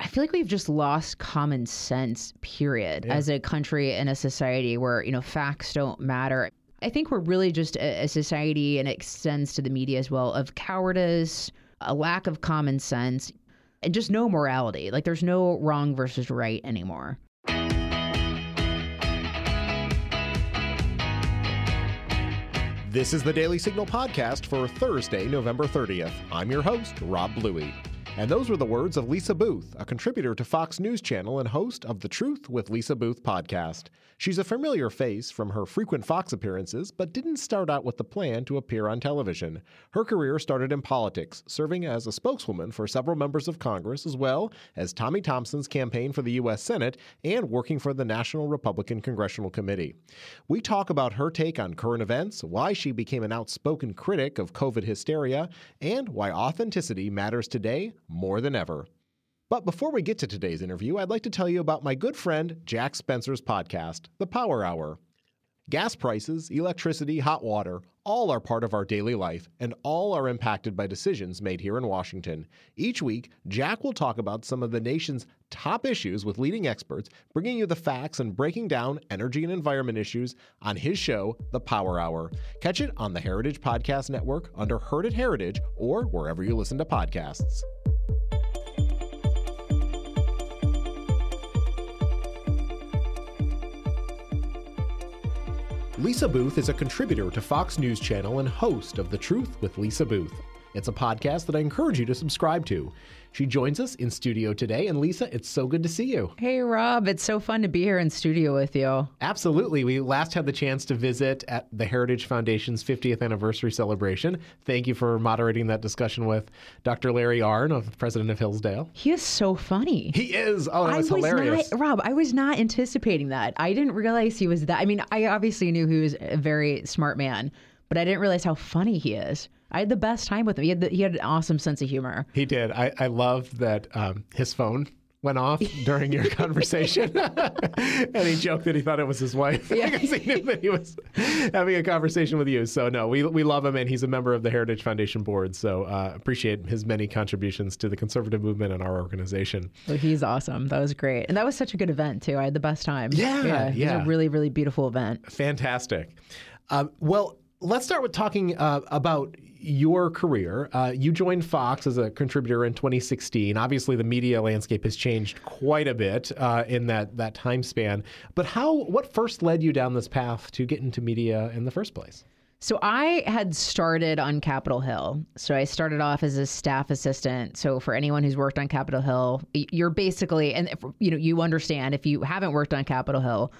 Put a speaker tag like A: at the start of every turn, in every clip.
A: I feel like we've just lost common sense, period,
B: Yeah.
A: as a country and a society where, you know, facts don't matter. I think we're really just a, a society, and it extends to the media as well, of cowardice, a lack of common sense, and just no morality. Like there's no wrong versus right anymore.
B: This is the Daily Signal podcast for Thursday, November 30th. I'm your host, Rob Bluey. And those were the words of Lisa Boothe, a contributor to Fox News Channel and host of the Truth with Lisa Boothe podcast. She's a familiar face from her frequent Fox appearances, but didn't start out with the plan to appear on television. Her career started in politics, serving as a spokeswoman for several members of Congress, as well as Tommy Thompson's campaign for the U.S. Senate and working for the National Republican Congressional Committee. We talk about her take on current events, why she became an outspoken critic of COVID hysteria, and why authenticity matters today more than ever. But before we get to today's interview, I'd like to tell you about my good friend Jack Spencer's podcast, The Power Hour. Gas prices, electricity, hot water, all are part of our daily life, and all are impacted by decisions made here in Washington. Each week, Jack will talk about some of the nation's top issues with leading experts, bringing you the facts and breaking down energy and environment issues on his show, The Power Hour. Catch it on the Heritage Podcast Network under Heard at Heritage or wherever you listen to podcasts. Lisa Boothe is a contributor to Fox News Channel and host of The Truth with Lisa Boothe. It's a podcast that I encourage you to subscribe to. She joins us in studio today. And Lisa, it's so good to see you.
A: Hey, Rob, it's so fun to be here in studio with you.
B: Absolutely. We last had the chance to visit at the Heritage Foundation's 50th anniversary celebration. Thank you for moderating that discussion with Dr. Larry Arnn, of president of Hillsdale.
A: He is so funny.
B: He is. Oh, that was,
A: I was
B: hilarious.
A: not, Rob. I was not anticipating that. I didn't realize he was that. I mean, I obviously knew he was a very smart man, but I didn't realize how funny he is. I had the best time with him. He had, the, he had an awesome sense of humor.
B: He did. I, I loved that um, his phone went off during your conversation. and he joked that he thought it was his wife
A: Yeah.
B: because he knew that he was having a conversation with you. So, no, we, we love him and he's a member of the Heritage Foundation board. So, uh, appreciate his many contributions to the conservative movement and our organization.
A: So he's awesome. That was great, and that was such a good event too. I had the best time.
B: Yeah,
A: yeah. It was a really, really beautiful event.
B: Fantastic. Um, well, let's start with talking uh, about your career. Uh, you joined Fox as a contributor in 2016. Obviously, the media landscape has changed quite a bit uh, in that that time span. But how? What first led you down this path to get into media in the first place?
A: So I had started on Capitol Hill. So I started off as a staff assistant. So for anyone who's worked on Capitol Hill, you're basically, and if, you know, you understand if you haven't worked on Capitol Hill,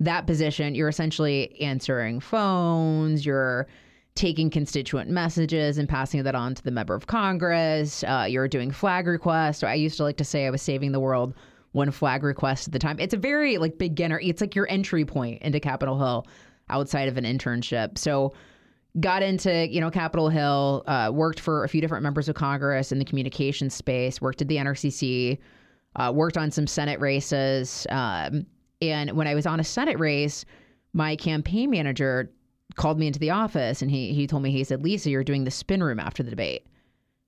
A: that position, you're essentially answering phones, you're taking constituent messages and passing that on to the member of Congress. Uh, you're doing flag requests. I used to like to say I was saving the world one flag request at the time. It's a very like beginner. It's like your entry point into Capitol Hill outside of an internship. So got into you know Capitol Hill, uh, worked for a few different members of Congress in the communications space, worked at the NRCC, uh, worked on some Senate races, um, and when I was on a Senate race, my campaign manager called me into the office and he he told me he said Lisa, you're doing the spin room after the debate,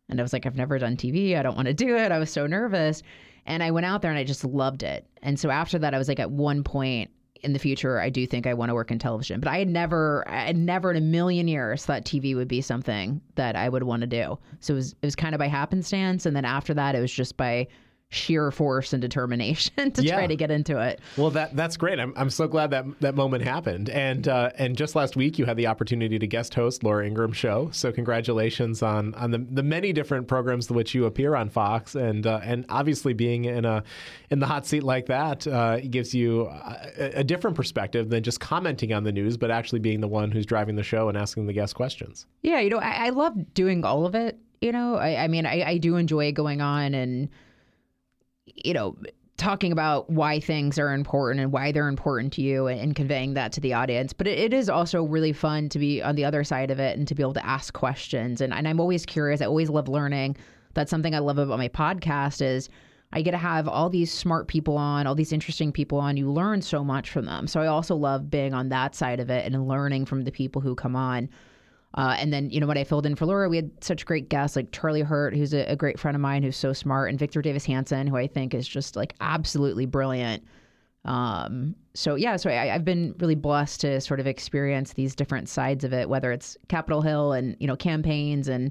A: and I was like, I've never done TV, I don't want to do it. I was so nervous, and I went out there and I just loved it. And so after that, I was like, at one point in the future, I do think I want to work in television. But I had never, I had never in a million years thought TV would be something that I would want to do. So it was, it was kind of by happenstance. And then after that, it was just by sheer force and determination to
B: Yeah.
A: try to get into it.
B: Well, that that's great. I'm, I'm so glad that that moment happened. And uh, and just last week, you had the opportunity to guest host Laura Ingraham's show. So congratulations on on the, the many different programs which you appear on Fox. And uh, and obviously being in a in the hot seat like that uh, gives you a, a different perspective than just commenting on the news, but actually being the one who's driving the show and asking the guest questions.
A: Yeah, you know, I, I love doing all of it. You know, I, I mean, I, I do enjoy going on and, you know, talking about why things are important and why they're important to you and, and conveying that to the audience. But it, it is also really fun to be on the other side of it and to be able to ask questions. And, and I'm always curious. I always love learning. That's something I love about my podcast is I get to have all these smart people on, all these interesting people on. You learn so much from them. So I also love being on that side of it and learning from the people who come on. Uh, and then, you know, when I filled in for Laura, we had such great guests like Charlie Hurt, who's a, a great friend of mine who's so smart, and Victor Davis Hanson, who I think is just like absolutely brilliant. Um, so yeah, so I, I've been really blessed to sort of experience these different sides of it, whether it's Capitol Hill and you know campaigns and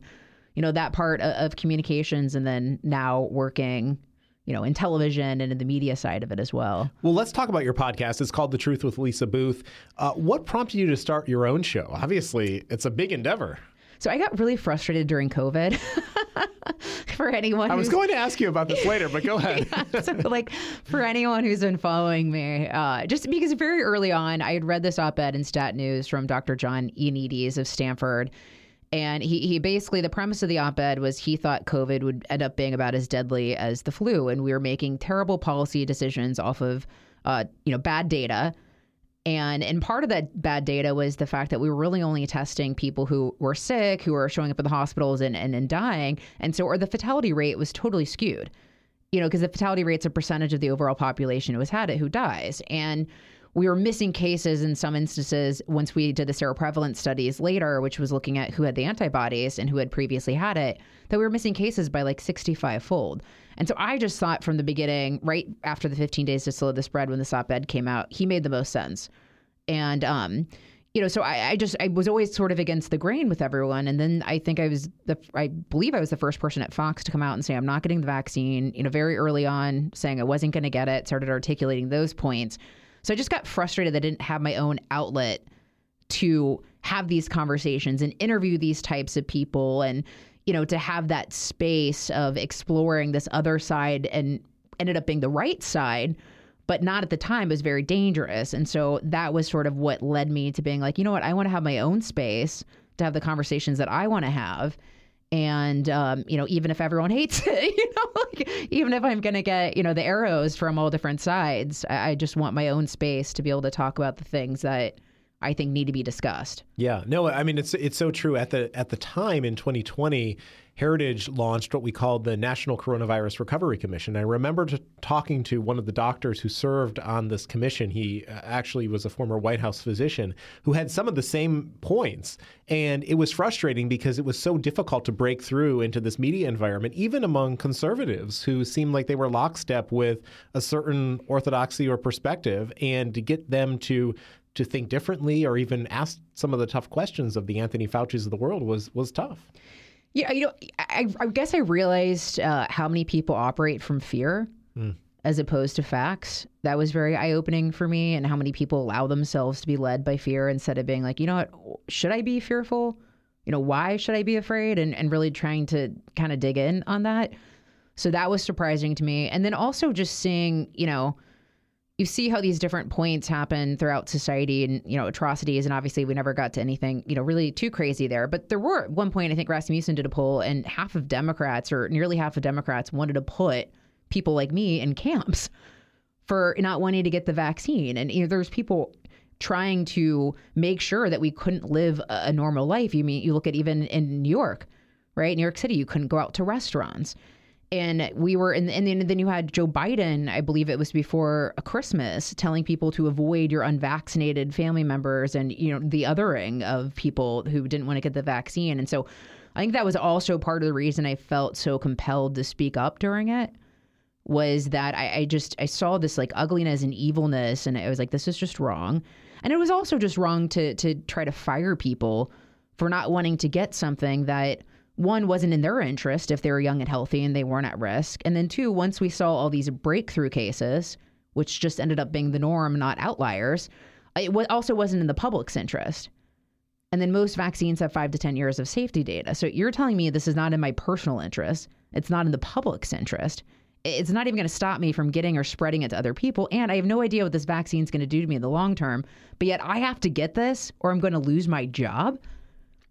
A: you know that part of, of communications, and then now working you know, in television and in the media side of it as well.
B: Well, let's talk about your podcast. It's called The Truth with Lisa Boothe. Uh, what prompted you to start your own show? Obviously, it's a big endeavor.
A: So I got really frustrated during COVID. for anyone,
B: I was going to ask you about this later, but go ahead.
A: yeah, so, like, for anyone who's been following me, uh, just because very early on, I had read this op-ed in Stat News from Dr. John Ioannidis of Stanford. And he, he basically, the premise of the op ed was he thought COVID would end up being about as deadly as the flu. And we were making terrible policy decisions off of, uh, you know, bad data and and part of that bad data was the fact that we were really only testing people who were sick, who were showing up at the hospitals and, and, and dying. And so or the fatality rate was totally skewed. You know, because the fatality rate's a percentage of the overall population who has had it who dies. And we were missing cases in some instances once we did the seroprevalence studies later, which was looking at who had the antibodies and who had previously had it, that we were missing cases by like 65 fold. And so I just thought from the beginning, right after the 15 days to slow the spread when the op ed came out, he made the most sense. And, um, you know, so I, I, just I was always sort of against the grain with everyone, and then I think I was the I believe I was the first person at Fox to come out and say I'm not getting the vaccine. You know, very early on, saying I wasn't going to get it, started articulating those points. So I just got frustrated that I didn't have my own outlet to have these conversations and interview these types of people and you know to have that space of exploring this other side and ended up being the right side but not at the time it was very dangerous. And so that was sort of what led me to being like you know what? I want to have my own space to have the conversations that i want to have and um, you know even if everyone hates it you know like, even if i'm going to get you know the arrows from all different sides I, I just want my own space to be able to talk about the things that I think need to be discussed.
B: Yeah, no, I mean it's it's so true. At the at the time in 2020, Heritage launched what we called the National Coronavirus Recovery Commission. I remember to, talking to one of the doctors who served on this commission. He uh, actually was a former White House physician who had some of the same points. And it was frustrating because it was so difficult to break through into this media environment, even among conservatives who seemed like they were lockstep with a certain orthodoxy or perspective, and to get them to to think differently or even ask some of the tough questions of the Anthony Fauci's of the world was was tough.
A: Yeah, you know, I, I guess I realized uh, how many people operate from fear mm. as opposed to facts. That was very eye opening for me, and how many people allow themselves to be led by fear instead of being like, you know what, should I be fearful? You know, why should I be afraid? And and really trying to kind of dig in on that. So that was surprising to me, and then also just seeing, you know you see how these different points happen throughout society and you know atrocities and obviously we never got to anything you know really too crazy there. But there were at one point i think rasmussen did a poll and half of democrats or nearly half of democrats wanted to put people like me in camps for not wanting to get the vaccine. And you know there's people trying to make sure that we couldn't live a normal life. You mean you look at even in new york right? New york city you couldn't go out to restaurants and we were in, and then, then you had Joe Biden, I believe it was before Christmas, telling people to avoid your unvaccinated family members and you know the othering of people who didn't want to get the vaccine. And so, I think that was also part of the reason I felt so compelled to speak up during it. Was that I, I just I saw this like ugliness and evilness, and I was like, this is just wrong. And it was also just wrong to to try to fire people for not wanting to get something that one wasn't in their interest if they were young and healthy and they weren't at risk. And then two, once we saw all these breakthrough cases, which just ended up being the norm, not outliers, it also wasn't in the public's interest. And then most vaccines have five to 10 years of safety data. So you're telling me this is not in my personal interest. It's not in the public's interest. It's not even going to stop me from getting or spreading it to other people. And I have no idea what this vaccine is going to do to me in the long term. But yet I have to get this or I'm going to lose my job.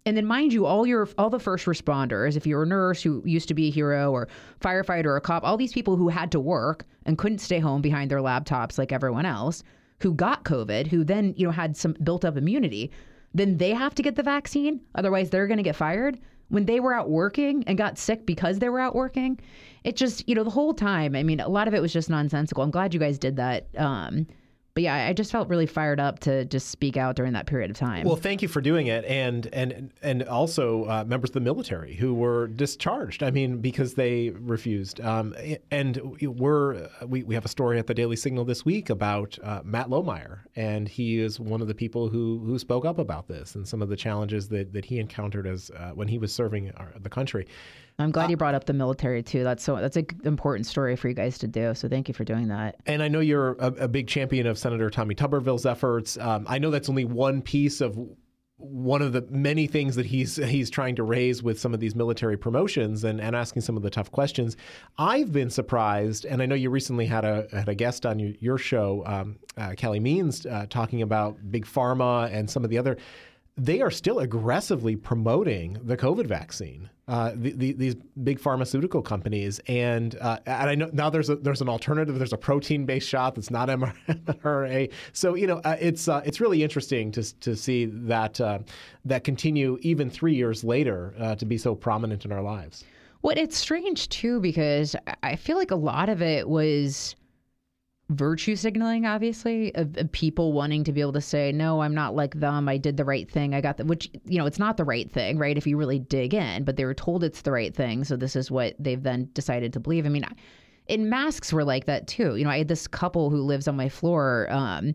A: And then mind you, all your all the first responders, if you're a nurse who used to be a hero or firefighter or a cop, all these people who had to work and couldn't stay home behind their laptops like everyone else, who got COVID, who then, you know, had some built up immunity, then they have to get the vaccine. Otherwise they're gonna get fired. When they were out working and got sick because they were out working, it just, you know, the whole time, I mean, a lot of it was just nonsensical. I'm glad you guys did that. Um, but yeah, I just felt really fired up to just speak out during that period of time.
B: Well, thank you for doing it, and and and also uh, members of the military who were discharged. I mean, because they refused. Um, and we're we, we have a story at the Daily Signal this week about uh, Matt Lohmeier, and he is one of the people who who spoke up about this and some of the challenges that that he encountered as uh, when he was serving our, the country.
A: I'm glad uh, you brought up the military too. That's so that's an important story for you guys to do. So thank you for doing that.
B: And I know you're a, a big champion of Senator Tommy Tuberville's efforts. Um, I know that's only one piece of one of the many things that he's he's trying to raise with some of these military promotions and, and asking some of the tough questions. I've been surprised, and I know you recently had a had a guest on your, your show, um, uh, Calley Means, uh, talking about big pharma and some of the other they are still aggressively promoting the COVID vaccine. Uh, the, the, these big pharmaceutical companies, and uh, and I know now there's a, there's an alternative. There's a protein based shot that's not mRNA. So you know uh, it's uh, it's really interesting to to see that uh, that continue even three years later uh, to be so prominent in our lives.
A: Well, it's strange too because I feel like a lot of it was virtue signaling, obviously, of, of, people wanting to be able to say, no, I'm not like them. I did the right thing. I got the, which, you know, it's not the right thing, right? If you really dig in, but they were told it's the right thing. So this is what they've then decided to believe. I mean, in masks were like that too. You know, I had this couple who lives on my floor. Um,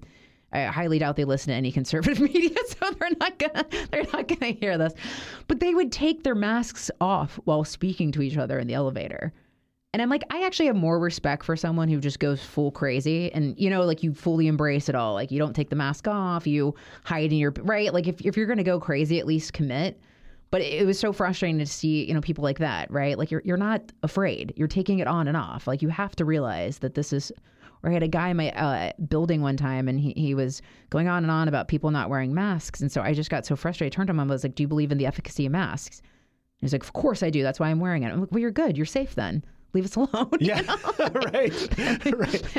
A: I highly doubt they listen to any conservative media, so they're not gonna they're not gonna hear this. But they would take their masks off while speaking to each other in the elevator. And I'm like, I actually have more respect for someone who just goes full crazy and, you know, like you fully embrace it all. Like you don't take the mask off, you hide in your, right? Like if, if you're going to go crazy, at least commit. But it was so frustrating to see, you know, people like that, right? Like you're, you're not afraid. You're taking it on and off. Like you have to realize that this is, or I had a guy in my uh, building one time and he, he was going on and on about people not wearing masks. And so I just got so frustrated. I turned to him and was like, do you believe in the efficacy of masks? He's like, of course I do. That's why I'm wearing it. I'm like, well, you're good. You're safe then leave us alone.
B: Yeah, right, right.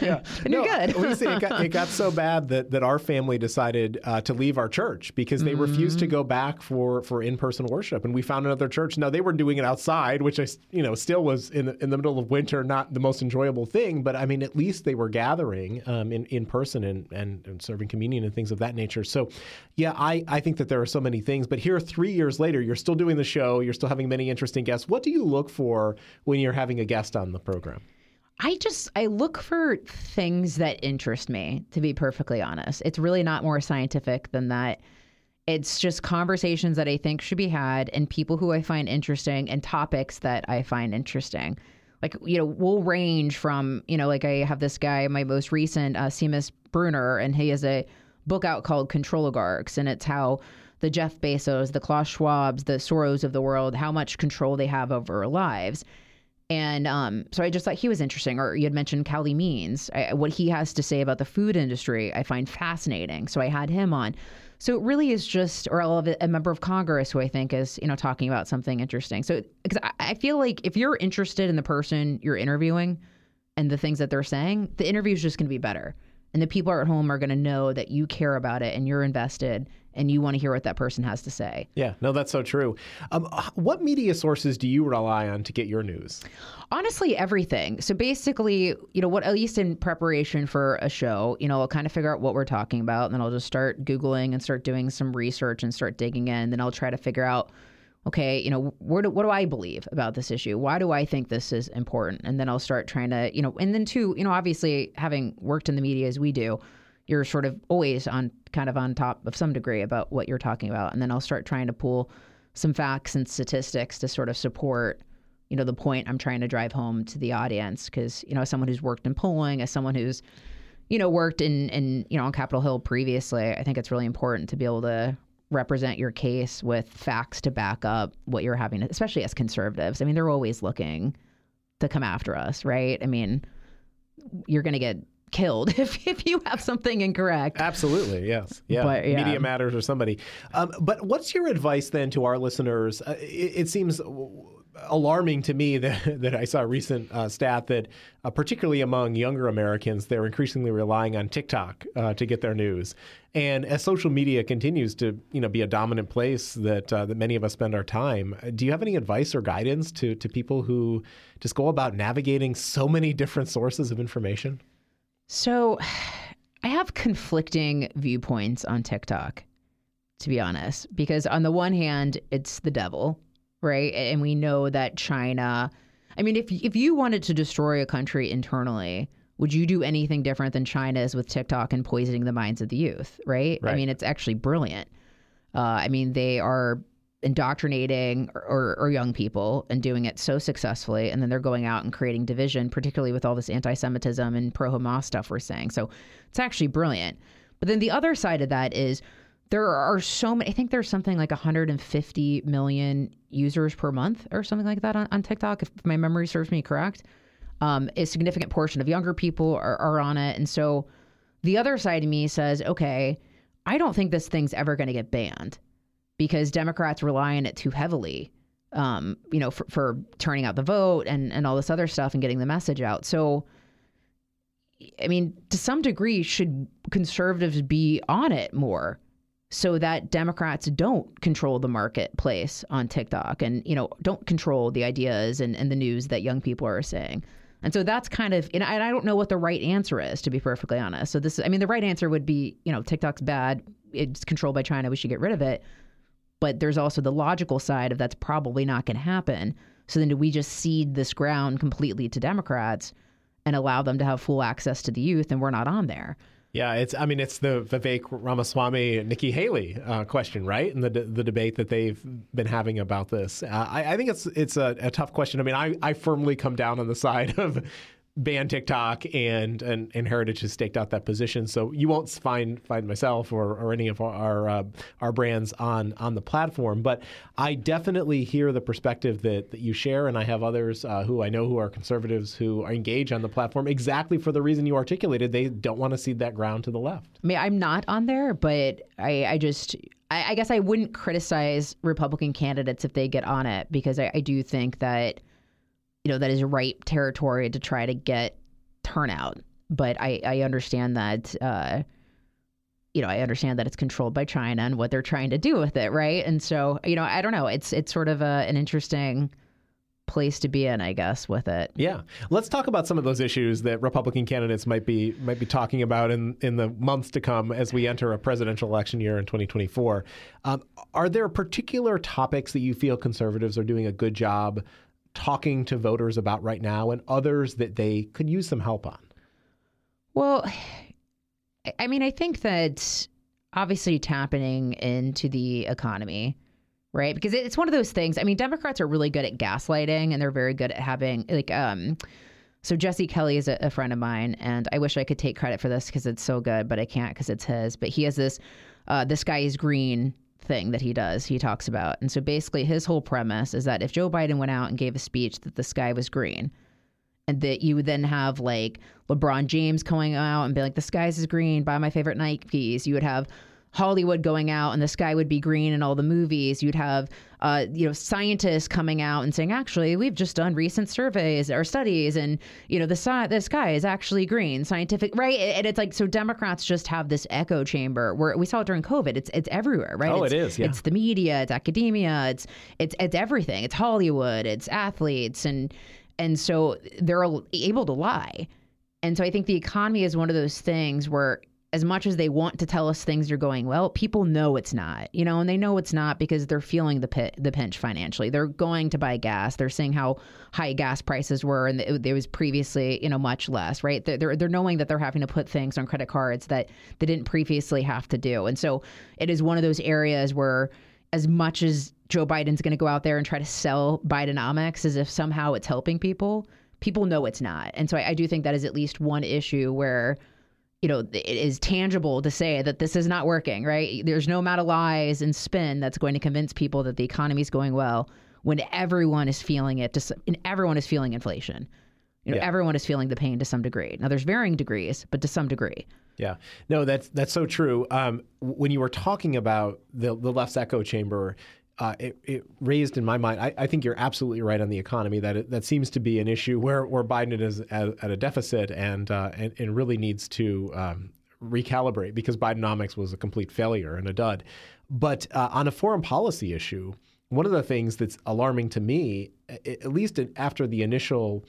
A: Yeah, and no, you're good.
B: it got, it got so bad that, that our family decided uh, to leave our church because they mm-hmm. refused to go back for, for in person worship, and we found another church. Now they were doing it outside, which I you know still was in the, in the middle of winter, not the most enjoyable thing, but I mean at least they were gathering um, in in person and, and, and serving communion and things of that nature. So, yeah, I I think that there are so many things, but here three years later, you're still doing the show, you're still having many interesting guests. What do you look for when you're having a guest on the program?
A: I just I look for things that interest me to be perfectly honest. It's really not more scientific than that. It's just conversations that I think should be had and people who I find interesting and topics that I find interesting. Like, you know, we'll range from, you know, like I have this guy, my most recent, uh, Seamus Bruner, and he has a book out called Controligarchs, and it's how the Jeff Bezos, the Klaus Schwabs, the Soros of the world, how much control they have over our lives. And um, so I just thought he was interesting. Or you had mentioned Calley Means. I, what he has to say about the food industry, I find fascinating. So I had him on. So it really is just, or I'll have a member of Congress who I think is, you know, talking about something interesting. So because I, I feel like if you're interested in the person you're interviewing and the things that they're saying, the interview is just going to be better. And the people at home are going to know that you care about it and you're invested and you want to hear what that person has to say.
B: Yeah, no, that's so true. Um, what media sources do you rely on to get your news?
A: Honestly, everything. So basically, you know, what at least in preparation for a show, you know, I'll kind of figure out what we're talking about, and then I'll just start googling and start doing some research and start digging in. And Then I'll try to figure out okay, you know, where do, what do I believe about this issue? Why do I think this is important? And then I'll start trying to, you know, and then two, you know, obviously having worked in the media as we do, you're sort of always on kind of on top of some degree about what you're talking about. And then I'll start trying to pull some facts and statistics to sort of support, you know, the point I'm trying to drive home to the audience. Cause, you know, as someone who's worked in polling, as someone who's, you know, worked in, in, you know, on Capitol Hill previously, I think it's really important to be able to represent your case with facts to back up what you're having, especially as conservatives. I mean, they're always looking to come after us, right? I mean, you're going to get killed if, if you have something incorrect.
B: Absolutely, yes. Yeah. But, yeah. Media Matters or somebody. Um, but what's your advice then to our listeners? Uh, it, it, seems alarming to me that, that I saw a recent uh, stat that, uh, particularly among younger Americans, they're increasingly relying on TikTok uh, to get their news. And as social media continues to, you know, be a dominant place that uh, that many of us spend our time, do you have any advice or guidance to to people who just go about navigating so many different sources of information?
A: So I have conflicting viewpoints on TikTok, to be honest, because on the one hand, it's the devil, right? And we know that China, I mean, if if you wanted to destroy a country internally, would you do anything different than China is with TikTok and poisoning the minds of the youth, right?
B: Right.
A: I mean, it's actually brilliant. Uh, I mean, they are indoctrinating or, or, or young people and doing it so successfully, and then they're going out and creating division, particularly with all this anti-Semitism and pro-Hamas stuff we're saying. So it's actually brilliant. But then the other side of that is there are so many. I think there's something like 150 million users per month or something like that on, on TikTok, if my memory serves me correct. Um, a significant portion of younger people are, are on it, and so the other side of me says, okay, I don't think this thing's ever going to get banned because Democrats rely on it too heavily, um, you know, for, for turning out the vote and, and all this other stuff and getting the message out. So, I mean, to some degree, should conservatives be on it more so that Democrats don't control the marketplace on TikTok and, you know, don't control the ideas and, and the news that young people are saying? And so that's kind of, and I don't know what the right answer is, to be perfectly honest. So this, I mean, the right answer would be, you know, TikTok's bad. It's controlled by China. We should get rid of it. But there's also the logical side of that's probably not going to happen. So then do we just cede this ground completely to Democrats and allow them to have full access to the youth and we're not on there?
B: Yeah, it's. I mean, it's the Vivek Ramaswamy, Nikki Haley uh, question, right? And the the debate that they've been having about this. Uh, I, I, think it's it's a, a, tough question. I mean, I, I firmly come down on the side of ban TikTok and, and and Heritage has staked out that position. So you won't find find myself or, or any of our uh, our brands on on the platform. But I definitely hear the perspective that, that you share, and I have others uh, who I know who are conservatives who are engaged on the platform exactly for the reason you articulated. They don't want to cede that ground to the left.
A: I mean, I'm not on there, but I, I just I, I guess I wouldn't criticize Republican candidates if they get on it because I, I do think that you know that is ripe territory to try to get turnout. But I, I understand that uh, you know I understand that it's controlled by China and what they're trying to do with it, right? And so you know I don't know. It's it's sort of a, an interesting place to be in, I guess, with it.
B: Yeah, let's talk about some of those issues that Republican candidates might be might be talking about in in the months to come as we enter a presidential election year in 2024. Um, are there particular topics that you feel conservatives are doing a good job talking to voters about right now and others that they could use some help on?
A: Well, I mean, I think that obviously tapping into the economy, right? Because it's one of those things. I mean, Democrats are really good at gaslighting and they're very good at having, like, um, so Jesse Kelly is a, a friend of mine, and I wish I could take credit for this because it's so good, but I can't because it's his. But he has this, uh, this guy is green thing that he does, he talks about. And so basically, his whole premise is that if Joe Biden went out and gave a speech that the sky was green, and that you would then have like LeBron James coming out and be like, the skies is green, buy my favorite Nike Nikes. You would have Hollywood going out and the sky would be green in all the movies. You'd have, uh, you know, scientists coming out and saying, actually, we've just done recent surveys or studies, and you know, the sky, the sky is actually green, scientific, right? And it's like so Democrats just have this echo chamber where we saw it during COVID. It's it's everywhere, right?
B: Oh,
A: it's,
B: it is. Yeah.
A: It's the media, it's academia, it's it's it's everything. It's Hollywood, it's athletes, and and so they're able to lie. And so I think the economy is one of those things where as much as they want to tell us things are going well, people know it's not, you know, and they know it's not because they're feeling the pit, the pinch financially. They're going to buy gas. They're seeing how high gas prices were, and it, it was previously, you know, much less, right? They're, they're, they're knowing that they're having to put things on credit cards that they didn't previously have to do, and so it is one of those areas where, as much as Joe Biden's going to go out there and try to sell Bidenomics as if somehow it's helping people, people know it's not, and so I, I do think that is at least one issue where you know, it is tangible to say that this is not working, right? There's no amount of lies and spin that's going to convince people that the economy is going well when everyone is feeling it, to, and everyone is feeling inflation. You know, yeah. everyone is feeling the pain to some degree. Now, there's varying degrees, but to some degree.
B: Yeah, no, that's that's so true. Um, when you were talking about the the left's echo chamber, uh, it, it, raised in my mind. I, I, think you're absolutely right on the economy. That it, that seems to be an issue where where Biden is at, at a deficit and, uh, and, and really needs to um, recalibrate because Bidenomics was a complete failure and a dud. But uh, on a foreign policy issue, one of the things that's alarming to me, at least after the initial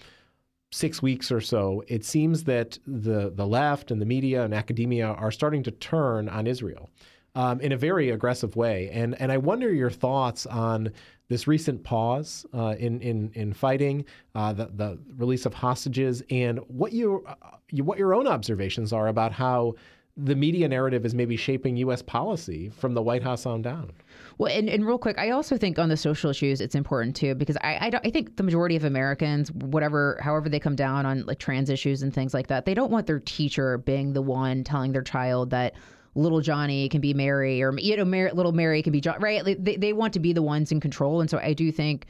B: six weeks or so, it seems that the the left and the media and academia are starting to turn on Israel. Um, in a very aggressive way, and and I wonder your thoughts on this recent pause uh, in in in fighting, uh, the the release of hostages, and what you, uh, you what your own observations are about how the media narrative is maybe shaping U.S. policy from the White House on down.
A: Well, and, and real quick, I also think on the social issues, it's important too because I I, I, think the majority of Americans, whatever, however they come down on like trans issues and things like that, they don't want their teacher being the one telling their child that little Johnny can be Mary or you know Mary, little Mary can be John, right? They they want to be the ones in control, and so I do think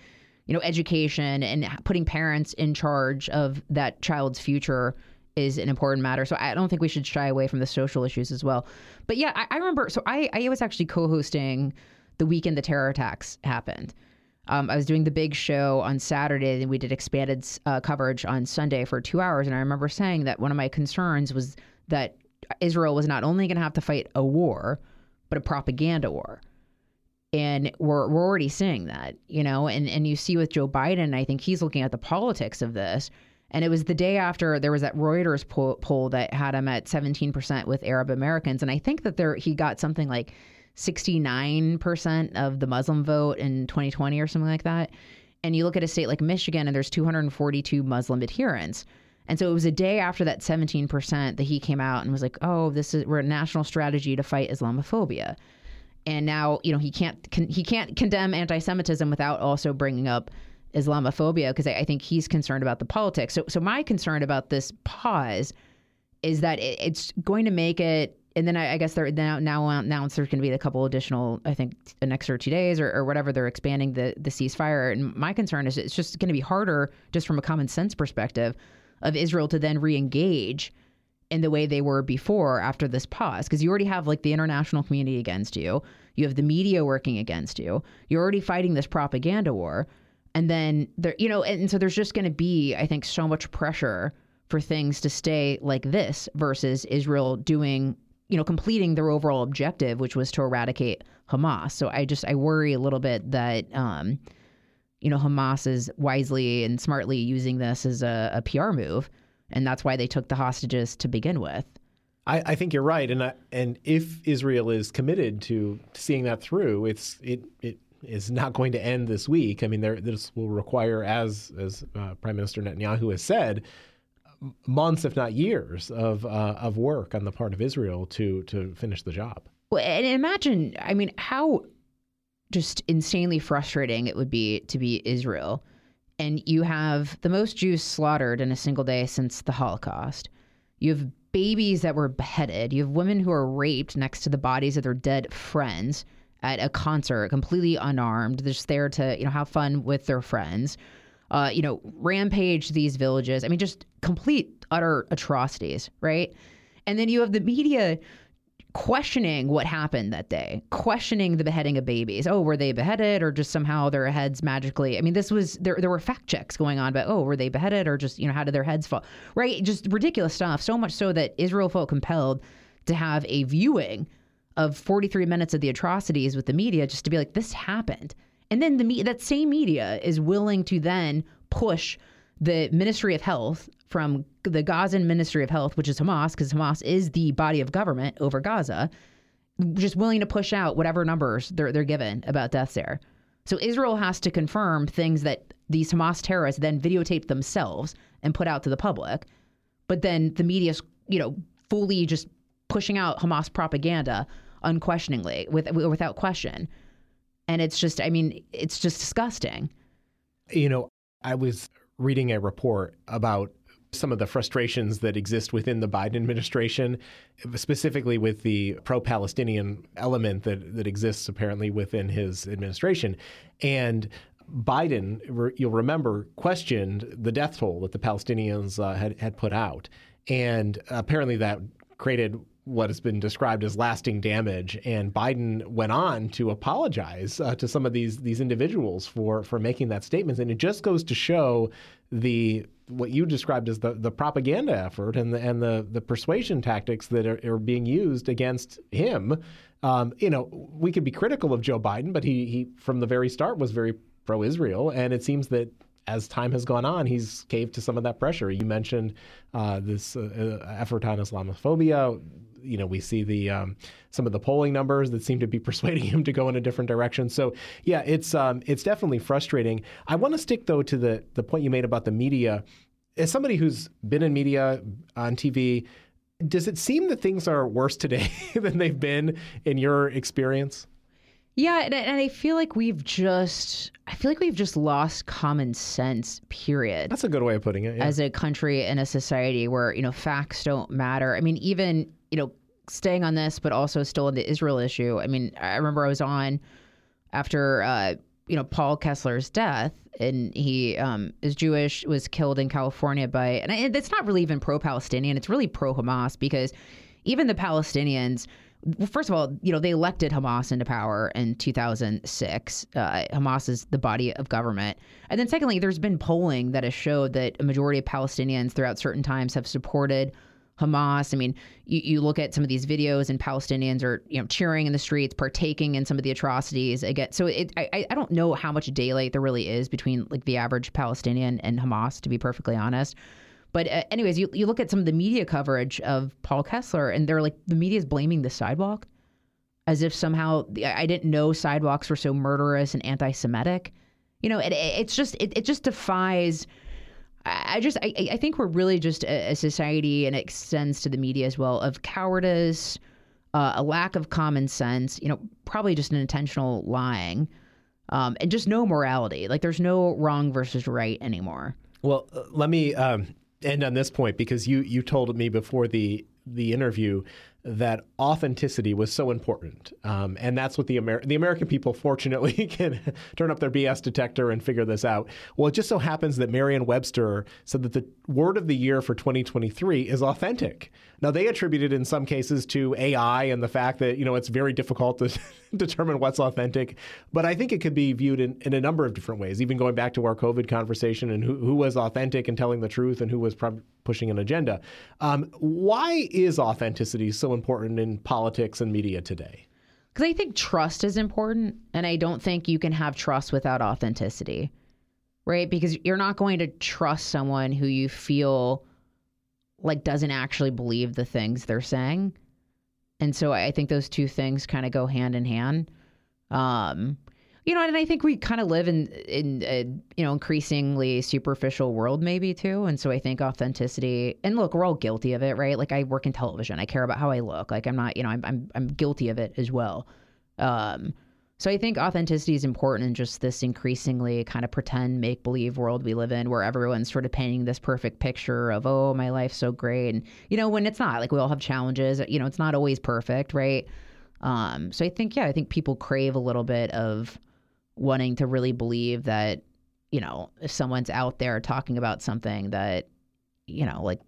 A: you know education and putting parents in charge of that child's future is an important matter. So I don't think we should shy away from the social issues as well. But yeah, I, I remember. So I, I was actually co-hosting the weekend the terror attacks happened. Um, I was doing the big show on Saturday, and we did expanded uh, coverage on Sunday for two hours. And I remember saying that one of my concerns was that Israel was not only going to have to fight a war, but a propaganda war. And we're, we're already seeing that, you know, and, and you see with Joe Biden, I think he's looking at the politics of this and it was the day after there was that Reuters poll, poll that had him at 17% with Arab Americans. And I think that there he got something like 69% of the Muslim vote in 2020 or something like that. And you look at a state like Michigan and there's 242 Muslim adherents. And so it was a day after that 17% that he came out and was like, "Oh, this is we're a national strategy to fight Islamophobia." And now, you know, he can't con- he can't condemn anti-Semitism without also bringing up Islamophobia because I, I, think he's concerned about the politics. So, so my concern about this pause is that it, it's going to make it. And then I, I guess they're now now there's going to be a couple additional, I think, an extra two days or, or whatever. They're expanding the the ceasefire. And my concern is it's just going to be harder, just from a common sense perspective, of Israel to then re-engage in the way they were before after this pause. Because you already have like the international community against you. You have the media working against you. You're already fighting this propaganda war. And then there you know and so there's just going to be i think so much pressure for things to stay like this versus israel doing you know completing their overall objective which was to eradicate hamas. So i just i worry a little bit that um you know hamas is wisely and smartly using this as a, a pr move and that's why they took the hostages to begin with
B: I, I, think you're right, and I, and if Israel is committed to seeing that through, it's it it is not going to end this week. I mean, there, this will require, as as uh, Prime Minister Netanyahu has said, months, if not years, of uh, of work on the part of Israel to to finish the job.
A: Well, and imagine, I mean, how just insanely frustrating it would be to be Israel, and you have the most Jews slaughtered in a single day since the Holocaust. You have babies that were beheaded. You have women who are raped next to the bodies of their dead friends at a concert, completely unarmed. They're just there to, you know, have fun with their friends. Uh, you know, rampage these villages. I mean, just complete utter atrocities, right? And then you have the media questioning what happened that day, questioning the beheading of babies. Oh, were they beheaded or just somehow their heads magically? I mean, this was there. There were fact checks going on, but oh, were they beheaded or just you know how did their heads fall? Right, just ridiculous stuff. So much so that Israel felt compelled to have a viewing of 43 minutes of the atrocities with the media just to be like, this happened. And then the that same media is willing to then push the Ministry of Health from the Gazan Ministry of Health, which is Hamas, because Hamas is the body of government over Gaza, just willing to push out whatever numbers they're, they're given about deaths there. So Israel has to confirm things that these Hamas terrorists then videotape themselves and put out to the public. But then the media's, you know, fully just pushing out Hamas propaganda unquestioningly, with, without question. And it's just, I mean, it's just disgusting.
B: You know, I was reading a report about some of the frustrations that exist within the Biden administration, specifically with the pro Palestinian element that, that exists apparently within his administration. And Biden, you'll remember, questioned the death toll that the Palestinians uh, had, had put out. And apparently that created what has been described as lasting damage. And Biden went on to apologize uh, to some of these these individuals for for making that statement. And it just goes to show the what you described as the, the propaganda effort and the and the the persuasion tactics that are, are being used against him. Um, you know, we could be critical of Joe Biden, but he he from the very start was very pro-Israel, and it seems that as time has gone on, he's caved to some of that pressure. You mentioned uh, this uh effort on Islamophobia. You know, we see the um, some of the polling numbers that seem to be persuading him to go in a different direction. So, yeah, it's um, it's definitely frustrating. I want to stick though to the the point you made about the media. As somebody who's been in media on TV, does it seem that things are worse today than they've been in your experience?
A: Yeah, and, and, I feel like we've just I feel like we've just lost common sense, period.
B: That's a good way of putting it.
A: Yeah. As a country and a society where, you know, facts don't matter. I mean, even, you know, staying on this, but also still in the Israel issue. I mean, I remember I was on after uh, you know, Paul Kessler's death and he um, is Jewish, was killed in California by, and it's not really even pro Palestinian, it's really pro Hamas because even the Palestinians first of all, you know, they elected Hamas into power in 2006. Uh, Hamas is the body of government. And then, secondly, there's been polling that has showed that a majority of Palestinians throughout certain times have supported Hamas. I mean, you, you look at some of these videos, and Palestinians are, you know, cheering in the streets, partaking in some of the atrocities. Again, so it, I, I don't know how much daylight there really is between like the average Palestinian and Hamas, to be perfectly honest. But uh, anyways, you, you look at some of the media coverage of Paul Kessler, and they're like the media is blaming the sidewalk, as if somehow I didn't know sidewalks were so murderous and anti-Semitic. You know, it, it's just it, it just defies. I just I, I think we're really just a, a society, and it extends to the media as well, of cowardice, uh, a lack of common sense. You know, probably just an intentional lying, um, and just no morality. Like there's no wrong versus right anymore.
B: Well, uh, let me um, end on this point because you you told me before the the interview that authenticity was so important, um, and that's what the Amer- the American people fortunately can turn up their BS detector and figure this out. Well, it just so happens that Merriam-Webster said that the word of the year for 2023 is authentic. Now they attribute it in some cases to AI and the fact that you know it's very difficult to determine what's authentic, but I think it could be viewed in, in a number of different ways. Even going back to our COVID conversation and who, who was authentic and telling the truth and who was pushing an agenda. Um, why is authenticity so important in politics and media today?
A: Because I think trust is important, and I don't think you can have trust without authenticity, right? Because you're not going to trust someone who you feel like doesn't actually believe the things they're saying. And so I think those two things kind of go hand in hand. Um, you know, and I think we kind of live in in a you know increasingly superficial world, maybe too. And so I think authenticity. And look, we're all guilty of it, right? Like I work in television, I care about how I look. Like I'm not, you know, I'm I'm I'm guilty of it as well. Um, so I think authenticity is important in just this increasingly kind of pretend make believe world we live in, where everyone's sort of painting this perfect picture of oh my life's so great, and you know when it's not. Like we all have challenges. You know, it's not always perfect, right? Um, so I think yeah, I think people crave a little bit of wanting to really believe that, you know, if someone's out there talking about something that, you know, like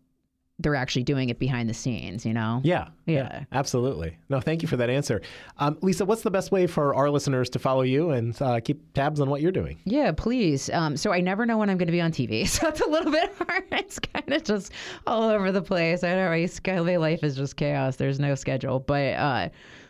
A: they're actually doing it behind the scenes, you know?
B: Yeah, yeah. Yeah. Absolutely. No, thank you for that answer. Um, Lisa, what's the best way for our listeners to follow you and uh, keep tabs on what you're doing?
A: Yeah, please. Um, so I never know when I'm going to be on TV. So it's a little bit hard. It's kind of just all over the place. I don't know my, life is just chaos. There's no schedule. But uh,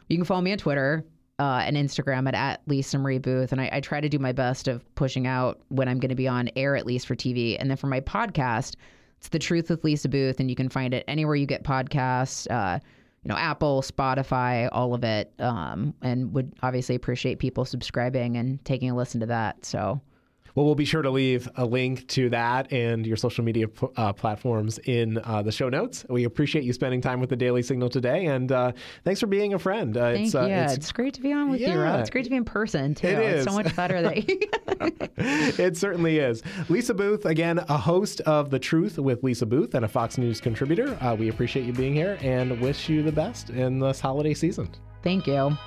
A: you can follow me on Twitter uh, and Instagram at, at Lisa Marie Boothe. And I, I try to do my best of pushing out when I'm going to be on air, at least for TV. And then for my podcast, it's The Truth with Lisa Boothe. And you can find it anywhere you get podcasts, uh, you know, Apple, Spotify, all of it. Um, and would obviously appreciate people subscribing and taking a listen to that. So
B: well, we'll be sure to leave a link to that and your social media uh, platforms in uh, the show notes. We appreciate you spending time with the Daily Signal today, and uh, thanks for being a friend.
A: Uh, Thank it's, uh, yeah, it's, it's, great to be on with yeah. you, Rob. It's great to be in person too.
B: It is.
A: It's so much better that
B: it certainly is. Lisa Boothe, again, a host of The Truth with Lisa Boothe and a Fox News contributor. Uh, we appreciate you being here and wish you the best in this holiday season.
A: Thank you.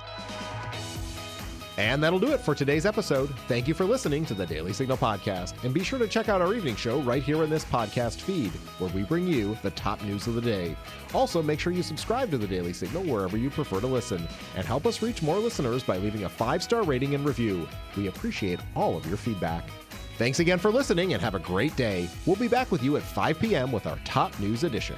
B: And that'll do it for today's episode. Thank you for listening to the Daily Signal podcast. And be sure to check out our evening show right here in this podcast feed, where we bring you the top news of the day. Also, make sure you subscribe to the Daily Signal wherever you prefer to listen, and help us reach more listeners by leaving a five star rating and review. We appreciate all of your feedback. Thanks again for listening and have a great day. We'll be back with you at 5 p.m. with our top news edition.